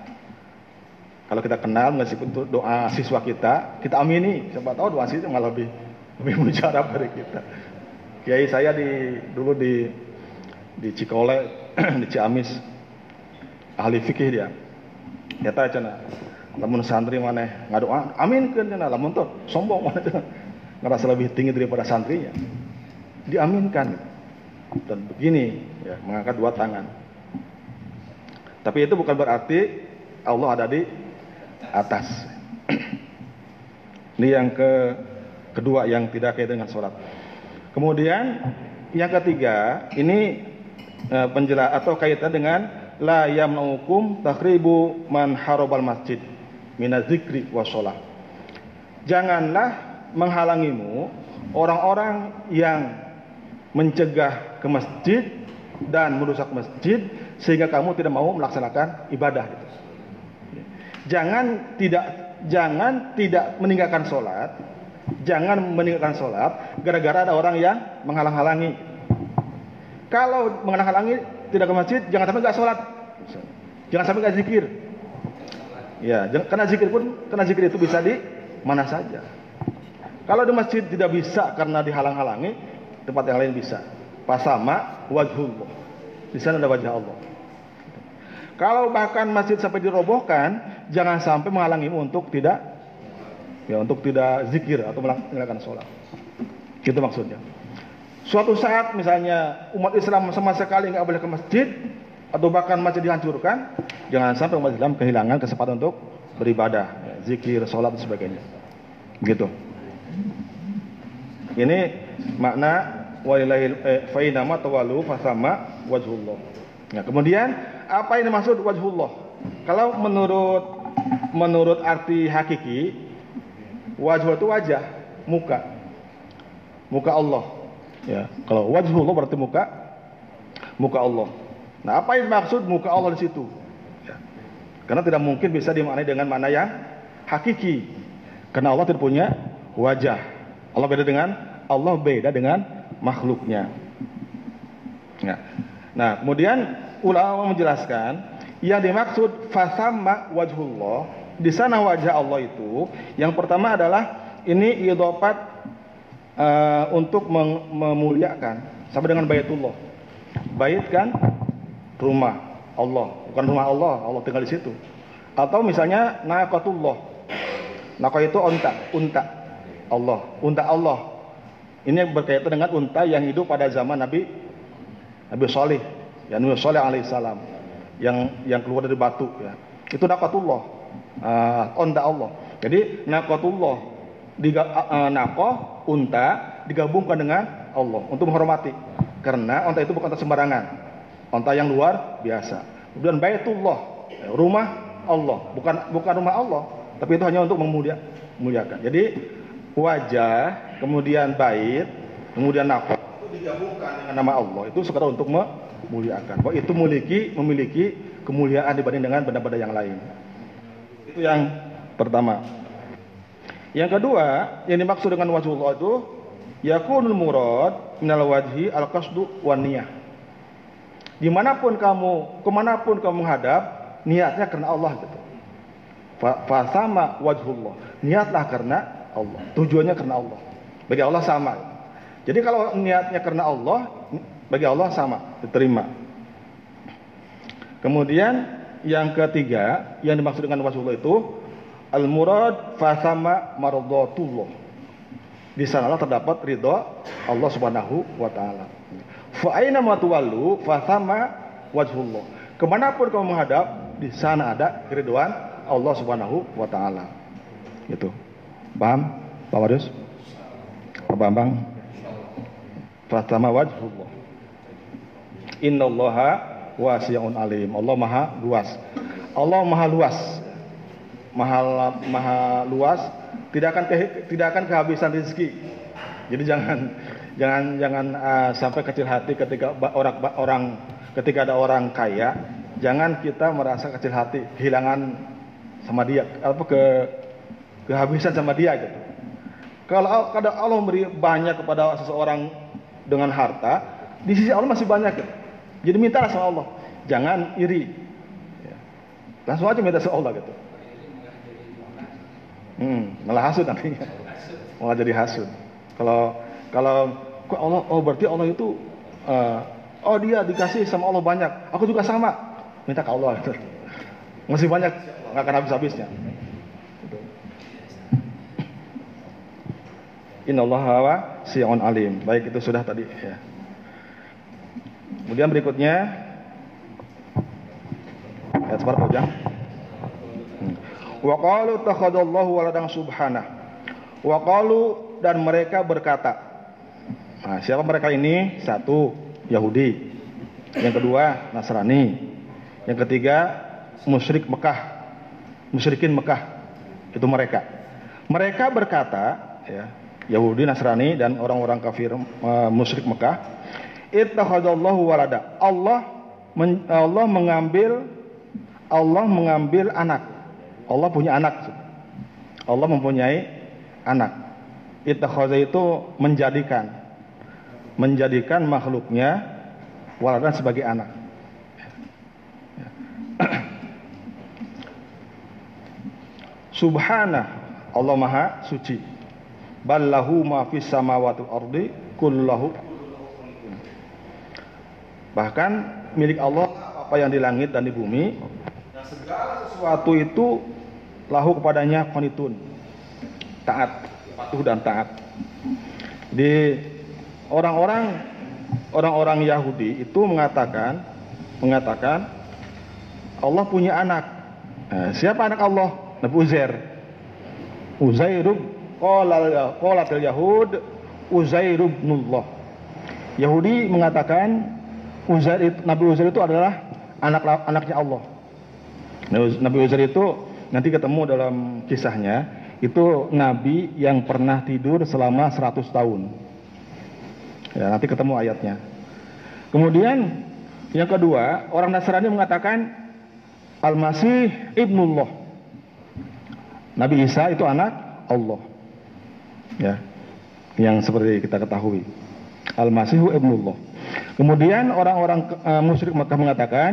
Kalau kita kenal meskipun doa siswa kita, kita amini. Siapa tahu doa siswa malah lebih lebih mujarab dari kita. Kiai saya di dulu di di Cikole *clears throat* di Ciamis ahli fikih dia. Ya tahu cina. Lamun santri mana ngadoa, amin kan cina. Lamun tuh sombong mana cina. Ngerasa lebih tinggi daripada santrinya. Diaminkan. Dan begini ya, mengangkat dua tangan. Tapi itu bukan berarti Allah ada di atas. Ini yang ke kedua yang tidak kait dengan sholat. Kemudian yang ketiga ini e, penjelas atau kaitan dengan la yamnukum takhribu man harabal masjid minazikri wasolah. Janganlah menghalangimu orang-orang yang mencegah ke masjid dan merusak masjid sehingga kamu tidak mau melaksanakan ibadah itu. Jangan tidak jangan tidak meninggalkan sholat, jangan meninggalkan sholat gara-gara ada orang yang menghalang-halangi. Kalau menghalang-halangi tidak ke masjid, jangan sampai nggak sholat, jangan sampai nggak zikir. Ya, karena zikir pun karena zikir itu bisa di mana saja. Kalau di masjid tidak bisa karena dihalang-halangi, tempat yang lain bisa. Pasama wajhullah. Di sana ada wajah Allah. Kalau bahkan masjid sampai dirobohkan, jangan sampai menghalangimu untuk tidak ya untuk tidak zikir atau melakukan sholat. Itu maksudnya. Suatu saat misalnya umat Islam sama sekali nggak boleh ke masjid atau bahkan masjid dihancurkan, jangan sampai umat Islam kehilangan kesempatan untuk beribadah, ya, zikir, sholat dan sebagainya. Gitu. Ini makna walillahil eh, fa inama tawalu fasama wajhullah. Nah, kemudian apa ini maksud wajhullah? Kalau menurut menurut arti hakiki wajh itu wajah, muka. Muka Allah. Ya, kalau wajhullah berarti muka muka Allah. Nah, apa yang maksud muka Allah di situ? Karena tidak mungkin bisa dimaknai dengan mana yang hakiki. Karena Allah tidak punya wajah. Allah beda dengan Allah beda dengan makhluknya. Ya. Nah, kemudian ulama menjelaskan yang dimaksud fasama wajhullah di sana wajah Allah itu yang pertama adalah ini idopat uh, untuk memuliakan sama dengan baitullah. Bait kan rumah Allah, bukan rumah Allah, Allah tinggal di situ. Atau misalnya naqatullah. Naqah itu unta, unta Allah, unta Allah. Ini berkaitan dengan unta yang hidup pada zaman Nabi Nabi Saleh, ya Nabi Saleh alaihissalam yang yang keluar dari batu ya. Itu naqatullah. Uh, unta Allah. Jadi naqatullah di uh, unta digabungkan dengan Allah untuk menghormati. Karena unta itu bukan sembarangan. Unta yang luar biasa. Kemudian Baitullah, ya, rumah Allah, bukan bukan rumah Allah, tapi itu hanya untuk memuliakan. Jadi wajah, kemudian bait, kemudian nafas itu digabungkan dengan nama Allah itu sekedar untuk memuliakan. Bahwa itu memiliki memiliki kemuliaan dibanding dengan benda-benda yang lain. Itu yang pertama. Yang kedua, yang dimaksud dengan wajhullah itu yakunul murad minal wajhi al wan niyah. Di mana pun kamu, ke mana pun kamu menghadap, niatnya karena Allah gitu. Fasama wajhullah. Niatlah karena Allah. Tujuannya karena Allah. Bagi Allah sama. Jadi kalau niatnya karena Allah, bagi Allah sama, diterima. Kemudian yang ketiga, yang dimaksud dengan wajhullah itu al-murad fasama mardatullah. Di sanalah terdapat ridho Allah Subhanahu wa taala. Fa aina ma tuwallu fasama wajhullah. Ke mana pun kamu menghadap, di sana ada keridhaan Allah Subhanahu wa taala. Gitu. Paham? Pak Wadius? Pak Bambang? Fasama wajhullah. Innallaha wasi'un alim. Allah Maha luas. Allah Maha luas. Maha maha luas, tidak akan ke, tidak akan kehabisan rezeki. Jadi jangan jangan jangan uh, sampai kecil hati ketika orang orang ketika ada orang kaya, jangan kita merasa kecil hati, kehilangan sama dia, apa ke kehabisan sama dia gitu. Kalau kalau Allah memberi banyak kepada seseorang dengan harta, di sisi Allah masih banyak gitu. Jadi mintalah sama Allah, jangan iri. Ya. Langsung aja minta sama Allah gitu. Hmm, malah hasud nantinya. Malah jadi hasud. Kalau kalau kok Allah oh berarti Allah itu uh, oh dia dikasih sama Allah banyak, aku juga sama. Minta ke Allah gitu. Masih banyak, nggak akan habis-habisnya. Innallaha si'un alim. Baik itu sudah tadi ya. Kemudian berikutnya ayat seberapa ujang? Wa qalu takhadallahu waladan subhanah. Wa qalu dan mereka berkata. Nah, siapa mereka ini? Satu, Yahudi. Yang kedua, Nasrani. Yang ketiga, musyrik Mekah. Musyrikin Mekah. Itu mereka. Mereka berkata, ya, Yahudi, Nasrani dan orang-orang kafir uh, musyrik Mekah, ittakhadallahu walada. Allah men, Allah mengambil Allah mengambil anak. Allah punya anak. Allah mempunyai anak. Ittakhadha itu menjadikan menjadikan makhluknya waladan sebagai anak. *clears throat* Subhana Allah Maha suci. Ballahu ma fis samawati ardi kullahu Bahkan milik Allah apa yang di langit dan di bumi dan segala sesuatu itu lahu kepadanya konitun taat patuh dan taat. Di orang-orang orang-orang Yahudi itu mengatakan mengatakan Allah punya anak. Nah, siapa anak Allah? Nabi Uzair. Uzairub qalatil Yahud Uzair ibnullah Yahudi mengatakan Uzair Nabi Uzair itu adalah anak anaknya Allah Nabi Uzair itu nanti ketemu dalam kisahnya itu nabi yang pernah tidur selama 100 tahun. Ya, nanti ketemu ayatnya. Kemudian yang kedua, orang Nasrani mengatakan Al-Masih ibnullah. Nabi Isa itu anak Allah. Ya. Yang seperti kita ketahui. Al-Masihu ibnullah. Kemudian orang-orang uh, musyrik Mekah mengatakan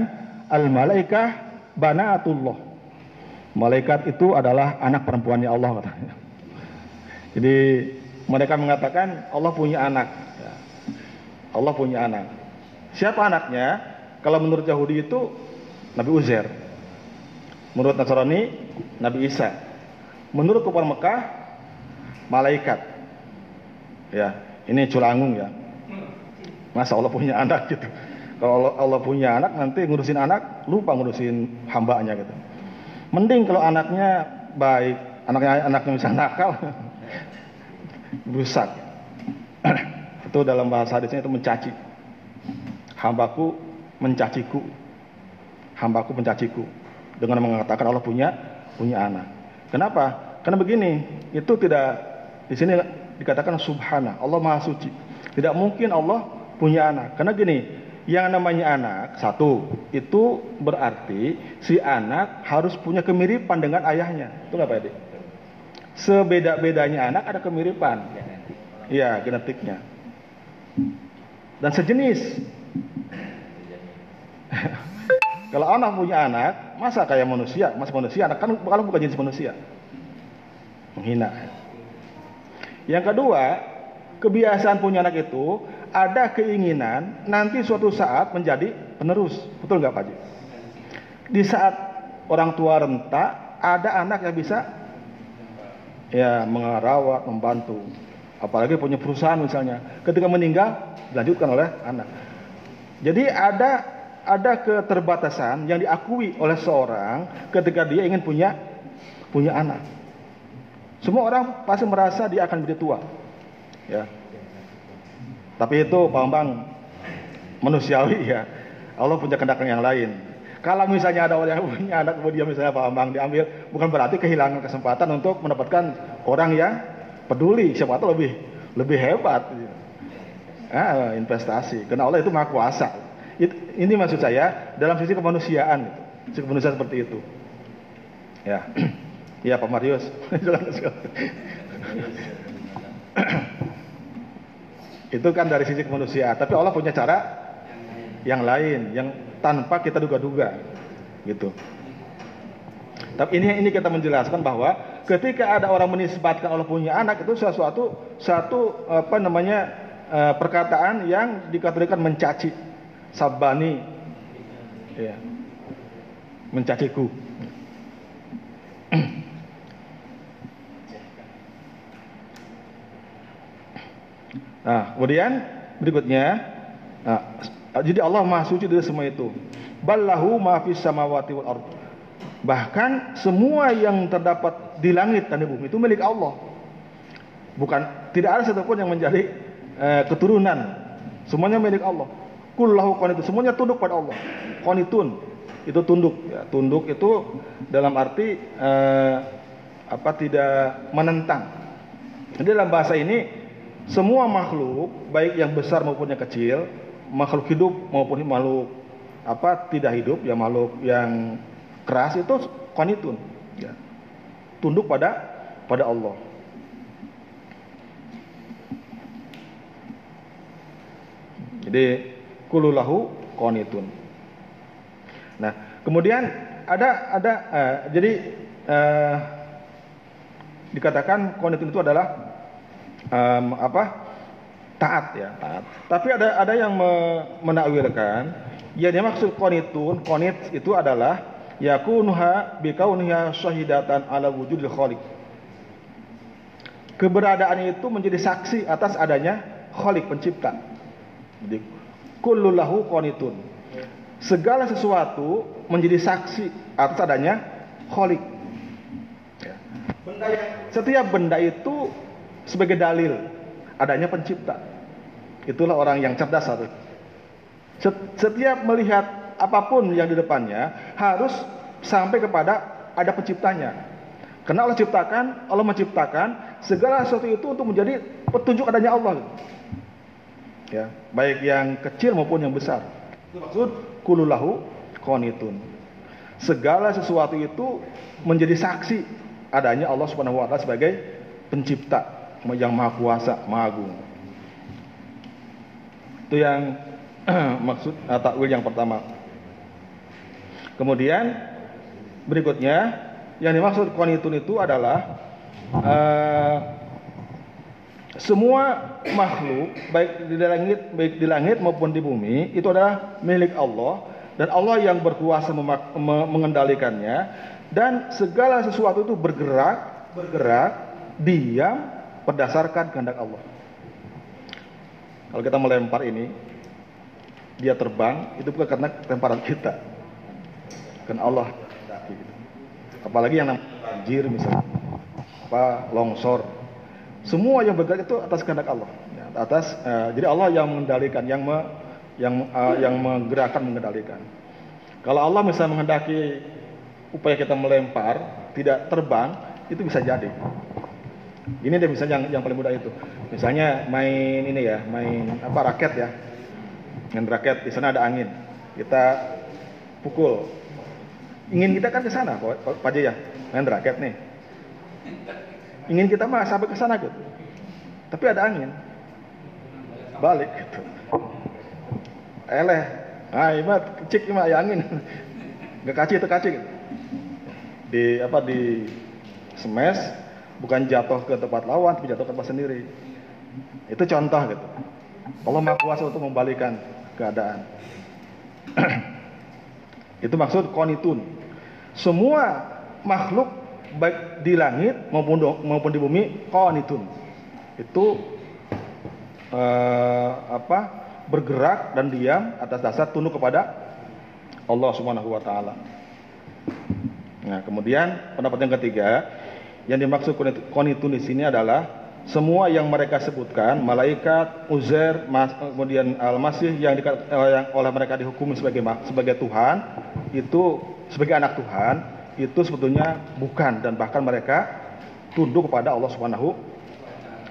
al-malaikah banaatullah. Malaikat itu adalah anak perempuannya Allah katanya. Jadi mereka mengatakan Allah punya anak. Ya. Allah punya anak. Siapa anaknya? Kalau menurut Yahudi itu Nabi Uzair. Menurut Nasrani Nabi Isa. Menurut kufar Mekah malaikat. Ya, ini culangung ya. Masa Allah punya anak gitu. Kalau Allah, Allah punya anak nanti ngurusin anak lupa ngurusin hambanya gitu. Mending kalau anaknya baik, anaknya anaknya bisa nakal, *laughs* rusak. *clears throat* itu dalam bahasa hadisnya itu mencaci. Hambaku mencaciku. Hambaku mencaciku dengan mengatakan Allah punya punya anak. Kenapa? Karena begini, itu tidak di sini dikatakan subhana, Allah Maha Suci. Tidak mungkin Allah punya anak. Karena gini, yang namanya anak satu itu berarti si anak harus punya kemiripan dengan ayahnya. Itu Pak Edi? Sebeda-bedanya anak ada kemiripan. Iya, genetiknya. Dan sejenis. *laughs* Kalau anak punya anak, masa kayak manusia, mas manusia, anak kan kalau bukan jenis manusia. Menghina. Yang kedua, kebiasaan punya anak itu ada keinginan nanti suatu saat menjadi penerus. Betul nggak Pak Haji? Di saat orang tua renta, ada anak yang bisa ya mengerawat, membantu. Apalagi punya perusahaan misalnya. Ketika meninggal, dilanjutkan oleh anak. Jadi ada ada keterbatasan yang diakui oleh seorang ketika dia ingin punya punya anak. Semua orang pasti merasa dia akan menjadi tua. Ya, tapi itu Pak Bambang manusiawi ya. Allah punya kehendak yang lain. Kalau misalnya ada orang yang punya anak kemudian misalnya Pak Bambang diambil, bukan berarti kehilangan kesempatan untuk mendapatkan orang yang peduli. Siapa tahu lebih lebih hebat. Ah, investasi. Karena Allah itu maha kuasa. Ini maksud saya dalam sisi kemanusiaan, sisi kemanusiaan seperti itu. Ya, *clears throat* ya Pak Marius. *laughs* Itu kan dari sisi kemanusiaan. Tapi Allah punya cara yang lain, yang tanpa kita duga-duga, gitu. Tapi ini ini kita menjelaskan bahwa ketika ada orang menisbatkan Allah punya anak itu sesuatu satu apa namanya uh, perkataan yang dikategorikan mencaci, sabani, ya, mencaciku. Nah, kemudian berikutnya, nah, jadi Allah Maha Suci dari semua itu. Ballahu ma samawati wal ard. Bahkan semua yang terdapat di langit dan di bumi itu milik Allah. Bukan tidak ada satupun yang menjadi eh, keturunan. Semuanya milik Allah. Kullahu qanitun. Semuanya tunduk pada Allah. Qanitun itu tunduk ya. Tunduk itu dalam arti eh, apa tidak menentang. Jadi dalam bahasa ini semua makhluk, baik yang besar maupun yang kecil, makhluk hidup maupun makhluk apa tidak hidup, ya makhluk yang keras itu konitun, ya. tunduk pada pada Allah. Jadi kululahu konitun. Nah, kemudian ada ada uh, jadi uh, dikatakan konitun itu adalah um, apa taat ya taat. Tapi ada ada yang me, menakwilkan ya dia maksud konitun konit itu adalah yakunuha bikauniha syahidatan ala wujudil khaliq. Keberadaan itu menjadi saksi atas adanya khaliq pencipta. Jadi kullulahu konitun. Segala sesuatu menjadi saksi atas adanya khaliq. Ya. Benda yang, setiap benda itu sebagai dalil adanya pencipta. Itulah orang yang cerdas harus. Setiap melihat apa pun yang di depannya harus sampai kepada ada penciptanya. Karena Allah ciptakan, Allah menciptakan segala sesuatu itu untuk menjadi petunjuk adanya Allah. Ya, baik yang kecil maupun yang besar. Maksud kululahu konitun. segala sesuatu itu menjadi saksi adanya Allah Subhanahu wa taala sebagai pencipta yang maha kuasa, maha agung. Itu yang *clears throat* maksud uh, takwil yang pertama. Kemudian berikutnya yang dimaksud konitun itu adalah uh, semua makhluk baik di langit baik di langit maupun di bumi itu adalah milik Allah dan Allah yang berkuasa mengendalikannya dan segala sesuatu itu bergerak bergerak diam berdasarkan kehendak Allah. Kalau kita melempar ini dia terbang itu bukan karena lemparan kita. Kan Allah Apalagi yang namanya banjir misalnya, apa longsor, semua yang bergerak itu atas kehendak Allah. Ya, atas, uh, jadi Allah yang mengendalikan, yang me, yang uh, yang menggerakkan, mengendalikan. Kalau Allah misalnya menghendaki upaya kita melempar tidak terbang, itu bisa jadi. Ini deh misalnya yang, yang paling mudah itu. Misalnya main ini ya, main apa raket ya, main raket di sana ada angin, kita pukul, Ingin kita kan ke sana, Pak, Jaya, main raket nih. Ingin kita mah sampai ke sana gitu. Tapi ada angin. Balik gitu. Eleh. Ah, imat cik mah ya angin. Gak kaci itu kaci gitu. Di apa di smash bukan jatuh ke tempat lawan tapi jatuh ke tempat sendiri. Itu contoh gitu. Allah Maha Kuasa untuk membalikan keadaan. *clears throat* Itu maksud konitun. Semua makhluk baik di langit maupun maupun di bumi konitun. Itu uh, apa? bergerak dan diam atas dasar tunduk kepada Allah Subhanahu wa taala. Nah, kemudian pendapat yang ketiga yang dimaksud konitun di sini adalah semua yang mereka sebutkan, malaikat, Uzair, kemudian Al-Masih yang, eh, yang oleh mereka dihukumi sebagai sebagai Tuhan, itu sebagai anak Tuhan, itu sebetulnya bukan dan bahkan mereka tunduk kepada Allah Subhanahu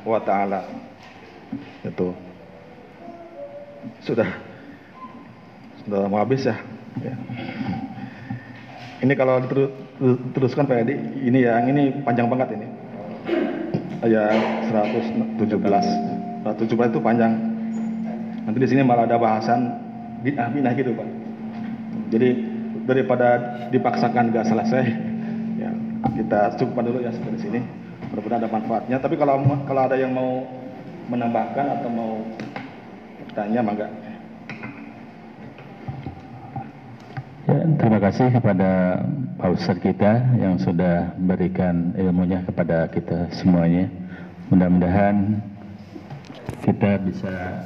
wa taala. Itu. Sudah sudah mau habis ya. ya. Ini kalau diteruskan Pak Edi, ini yang ini panjang banget ini ayat 117. 117 itu panjang. Nanti di sini malah ada bahasan bid'ah bid'ah gitu pak. Jadi daripada dipaksakan gak selesai, ya kita cukupkan dulu ya sampai sini. Mudah-mudahan ada manfaatnya. Tapi kalau kalau ada yang mau menambahkan atau mau tanya, mangga. Ya, terima kasih kepada Pak Ustadz kita yang sudah berikan ilmunya kepada kita semuanya. Mudah-mudahan kita bisa